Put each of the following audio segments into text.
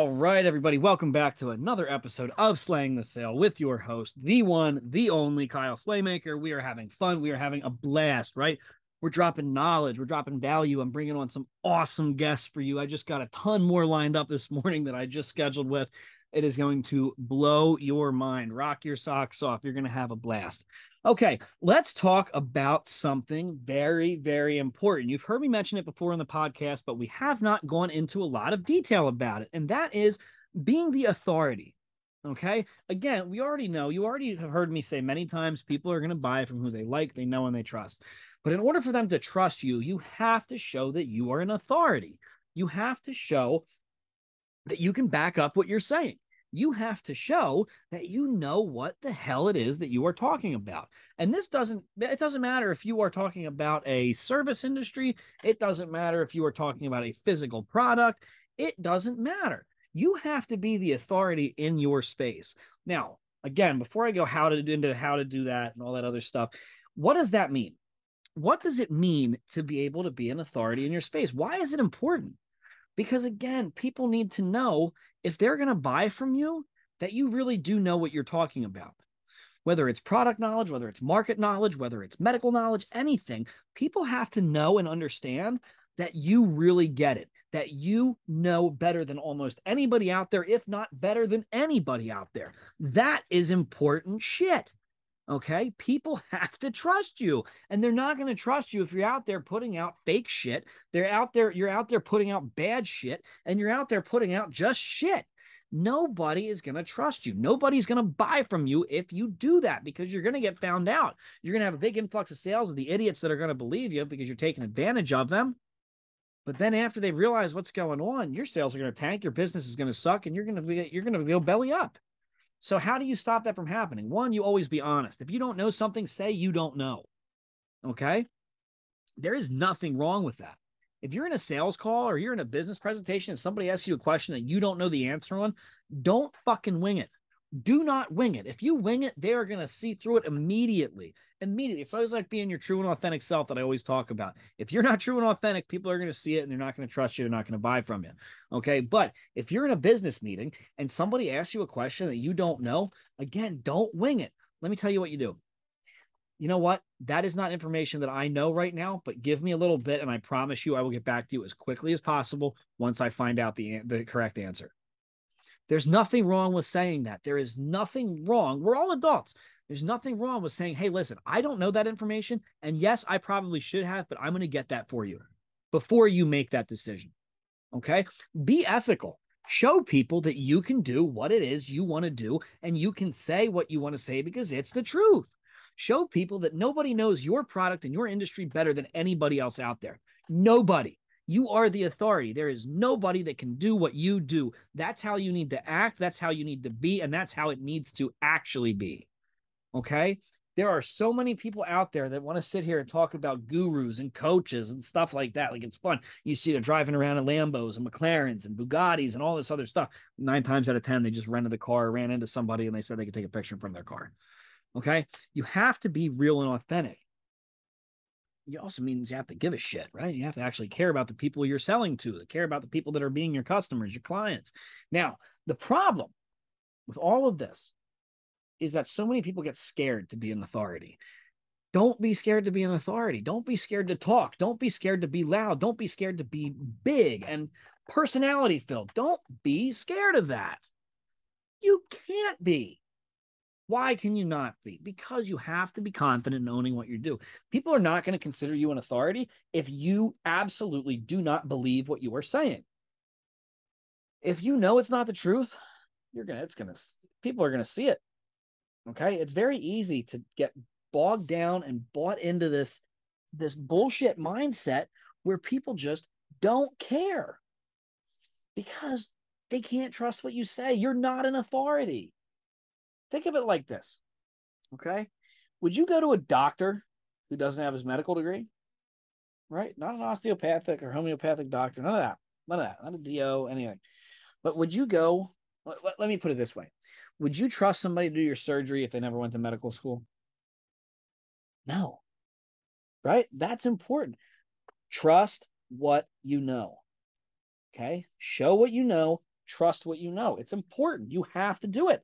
All right, everybody, welcome back to another episode of Slaying the Sale with your host, the one, the only Kyle Slaymaker. We are having fun. We are having a blast, right? We're dropping knowledge, we're dropping value. I'm bringing on some awesome guests for you. I just got a ton more lined up this morning that I just scheduled with. It is going to blow your mind, rock your socks off. You're going to have a blast. Okay, let's talk about something very, very important. You've heard me mention it before in the podcast, but we have not gone into a lot of detail about it, and that is being the authority. Okay, again, we already know, you already have heard me say many times people are going to buy from who they like, they know, and they trust. But in order for them to trust you, you have to show that you are an authority. You have to show that you can back up what you're saying you have to show that you know what the hell it is that you are talking about. And this doesn't it doesn't matter if you are talking about a service industry, it doesn't matter if you are talking about a physical product, it doesn't matter. You have to be the authority in your space. Now, again, before I go how to into how to do that and all that other stuff, what does that mean? What does it mean to be able to be an authority in your space? Why is it important? Because again, people need to know if they're going to buy from you that you really do know what you're talking about. Whether it's product knowledge, whether it's market knowledge, whether it's medical knowledge, anything, people have to know and understand that you really get it, that you know better than almost anybody out there, if not better than anybody out there. That is important shit. Okay. People have to trust you and they're not going to trust you if you're out there putting out fake shit. They're out there, you're out there putting out bad shit and you're out there putting out just shit. Nobody is going to trust you. Nobody's going to buy from you if you do that because you're going to get found out. You're going to have a big influx of sales of the idiots that are going to believe you because you're taking advantage of them. But then after they realize what's going on, your sales are going to tank, your business is going to suck, and you're going to be you're going to go belly up. So, how do you stop that from happening? One, you always be honest. If you don't know something, say you don't know. Okay. There is nothing wrong with that. If you're in a sales call or you're in a business presentation and somebody asks you a question that you don't know the answer on, don't fucking wing it do not wing it. If you wing it, they are going to see through it immediately. Immediately. It's always like being your true and authentic self that I always talk about. If you're not true and authentic, people are going to see it and they're not going to trust you. They're not going to buy from you. Okay. But if you're in a business meeting and somebody asks you a question that you don't know, again, don't wing it. Let me tell you what you do. You know what? That is not information that I know right now, but give me a little bit and I promise you I will get back to you as quickly as possible once I find out the, the correct answer. There's nothing wrong with saying that. There is nothing wrong. We're all adults. There's nothing wrong with saying, hey, listen, I don't know that information. And yes, I probably should have, but I'm going to get that for you before you make that decision. Okay. Be ethical. Show people that you can do what it is you want to do and you can say what you want to say because it's the truth. Show people that nobody knows your product and your industry better than anybody else out there. Nobody. You are the authority. There is nobody that can do what you do. That's how you need to act. That's how you need to be. And that's how it needs to actually be. Okay. There are so many people out there that want to sit here and talk about gurus and coaches and stuff like that. Like it's fun. You see they're driving around in Lambos and McLarens and Bugattis and all this other stuff. Nine times out of 10, they just rented the car, ran into somebody, and they said they could take a picture of their car. Okay. You have to be real and authentic it also means you have to give a shit, right? You have to actually care about the people you're selling to, care about the people that are being your customers, your clients. Now, the problem with all of this is that so many people get scared to be an authority. Don't be scared to be an authority. Don't be scared to talk. Don't be scared to be loud. Don't be scared to be big and personality filled. Don't be scared of that. You can't be. Why can you not be? Because you have to be confident in owning what you do. People are not going to consider you an authority if you absolutely do not believe what you are saying. If you know it's not the truth, you're gonna, it's gonna, people are gonna see it. Okay. It's very easy to get bogged down and bought into this, this bullshit mindset where people just don't care because they can't trust what you say. You're not an authority. Think of it like this. Okay. Would you go to a doctor who doesn't have his medical degree? Right? Not an osteopathic or homeopathic doctor. None of that. None of that. Not a DO, anything. But would you go? Let, let, let me put it this way Would you trust somebody to do your surgery if they never went to medical school? No. Right? That's important. Trust what you know. Okay. Show what you know. Trust what you know. It's important. You have to do it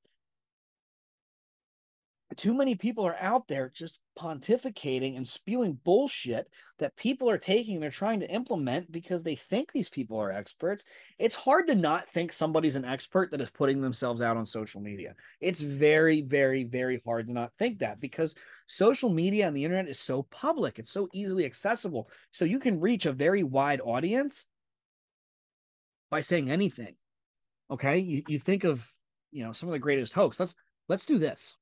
too many people are out there just pontificating and spewing bullshit that people are taking they're trying to implement because they think these people are experts. It's hard to not think somebody's an expert that is putting themselves out on social media. It's very very very hard to not think that because social media and the internet is so public it's so easily accessible. So you can reach a very wide audience by saying anything okay? You, you think of you know some of the greatest hoax. Let's let's do this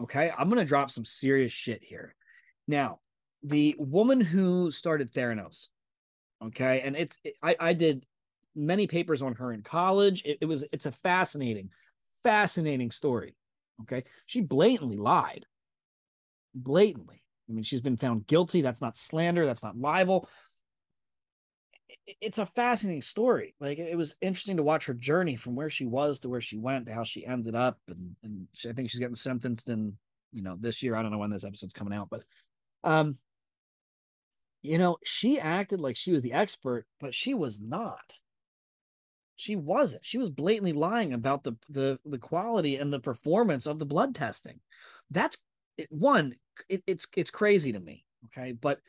Okay. I'm going to drop some serious shit here. Now, the woman who started Theranos, okay, and it's, it, I, I did many papers on her in college. It, it was, it's a fascinating, fascinating story. Okay. She blatantly lied. Blatantly. I mean, she's been found guilty. That's not slander. That's not libel it's a fascinating story. Like it was interesting to watch her journey from where she was to where she went to how she ended up, and and she, I think she's getting sentenced in you know this year. I don't know when this episode's coming out, but um, you know, she acted like she was the expert, but she was not. She wasn't. She was blatantly lying about the the the quality and the performance of the blood testing. That's one. It, it's it's crazy to me. Okay, but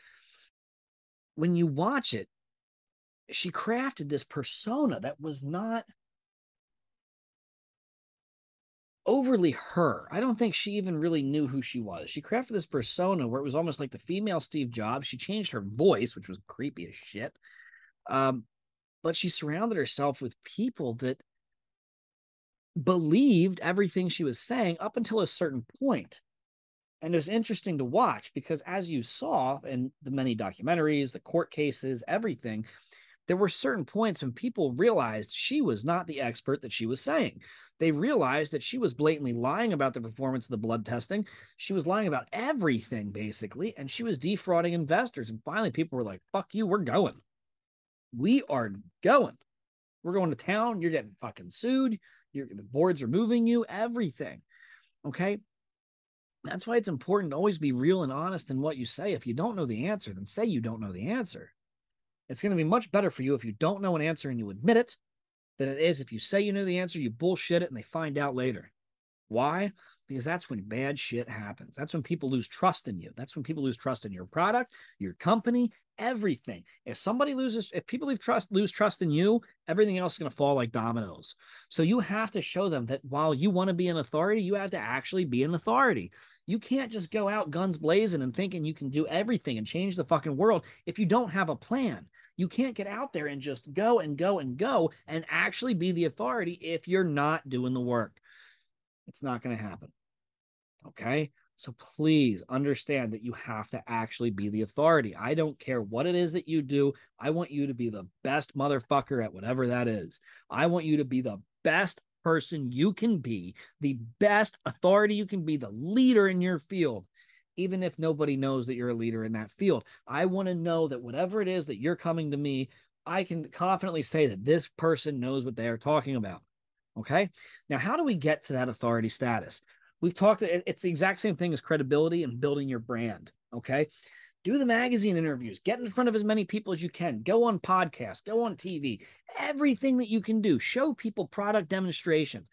when you watch it, she crafted this persona that was not overly her. I don't think she even really knew who she was. She crafted this persona where it was almost like the female Steve Jobs. She changed her voice, which was creepy as shit. Um, but she surrounded herself with people that believed everything she was saying up until a certain point. And it was interesting to watch because, as you saw in the many documentaries, the court cases, everything, there were certain points when people realized she was not the expert that she was saying. They realized that she was blatantly lying about the performance of the blood testing. She was lying about everything, basically, and she was defrauding investors. And finally, people were like, fuck you, we're going. We are going. We're going to town. You're getting fucking sued. You're, the boards are moving you, everything. Okay. That's why it's important to always be real and honest in what you say. If you don't know the answer, then say you don't know the answer. It's going to be much better for you if you don't know an answer and you admit it than it is if you say you know the answer, you bullshit it, and they find out later. Why? Because that's when bad shit happens. That's when people lose trust in you. That's when people lose trust in your product, your company, everything. If somebody loses, if people lose trust, lose trust in you, everything else is going to fall like dominoes. So you have to show them that while you want to be an authority, you have to actually be an authority. You can't just go out guns blazing and thinking you can do everything and change the fucking world if you don't have a plan. You can't get out there and just go and go and go and actually be the authority if you're not doing the work. It's not going to happen. Okay. So please understand that you have to actually be the authority. I don't care what it is that you do. I want you to be the best motherfucker at whatever that is. I want you to be the best person you can be, the best authority you can be, the leader in your field, even if nobody knows that you're a leader in that field. I want to know that whatever it is that you're coming to me, I can confidently say that this person knows what they are talking about. Okay. Now, how do we get to that authority status? We've talked, it's the exact same thing as credibility and building your brand. Okay. Do the magazine interviews, get in front of as many people as you can, go on podcasts, go on TV, everything that you can do. Show people product demonstrations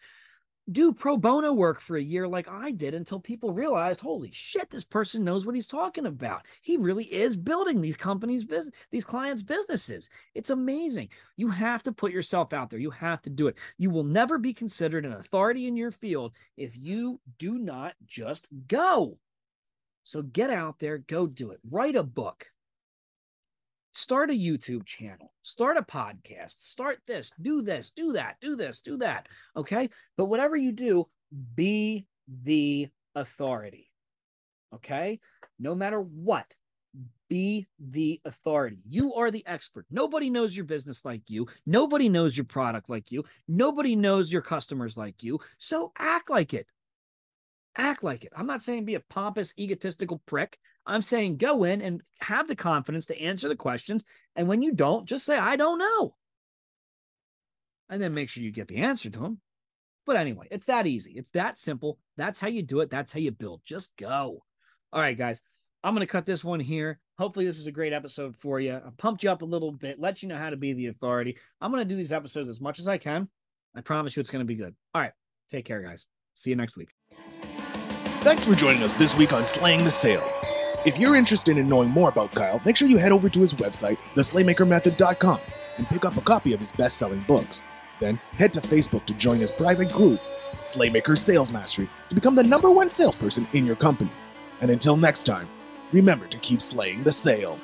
do pro bono work for a year like I did until people realized, holy shit, this person knows what he's talking about. He really is building these companies' business, these clients' businesses. It's amazing. You have to put yourself out there. You have to do it. You will never be considered an authority in your field if you do not just go. So get out there, go do it. Write a book start a YouTube channel, start a podcast, start this, do this, do that, do this, do that. Okay. But whatever you do, be the authority. Okay. No matter what, be the authority. You are the expert. Nobody knows your business like you. Nobody knows your product like you. Nobody knows your customers like you. So act like it. Act like it. I'm not saying be a pompous, egotistical prick. I'm saying go in and have the confidence to answer the questions. And when you don't, just say, I don't know. And then make sure you get the answer to them. But anyway, it's that easy. It's that simple. That's how you do it. That's how you build. Just go. All right, guys. I'm going to cut this one here. Hopefully, this was a great episode for you. I pumped you up a little bit, let you know how to be the authority. I'm going to do these episodes as much as I can. I promise you it's going to be good. All right. Take care, guys. See you next week. Thanks for joining us this week on Slaying the Sale. If you're interested in knowing more about Kyle, make sure you head over to his website, theslaymakermethod.com, and pick up a copy of his best selling books. Then head to Facebook to join his private group, Slaymaker Sales Mastery, to become the number one salesperson in your company. And until next time, remember to keep slaying the sale.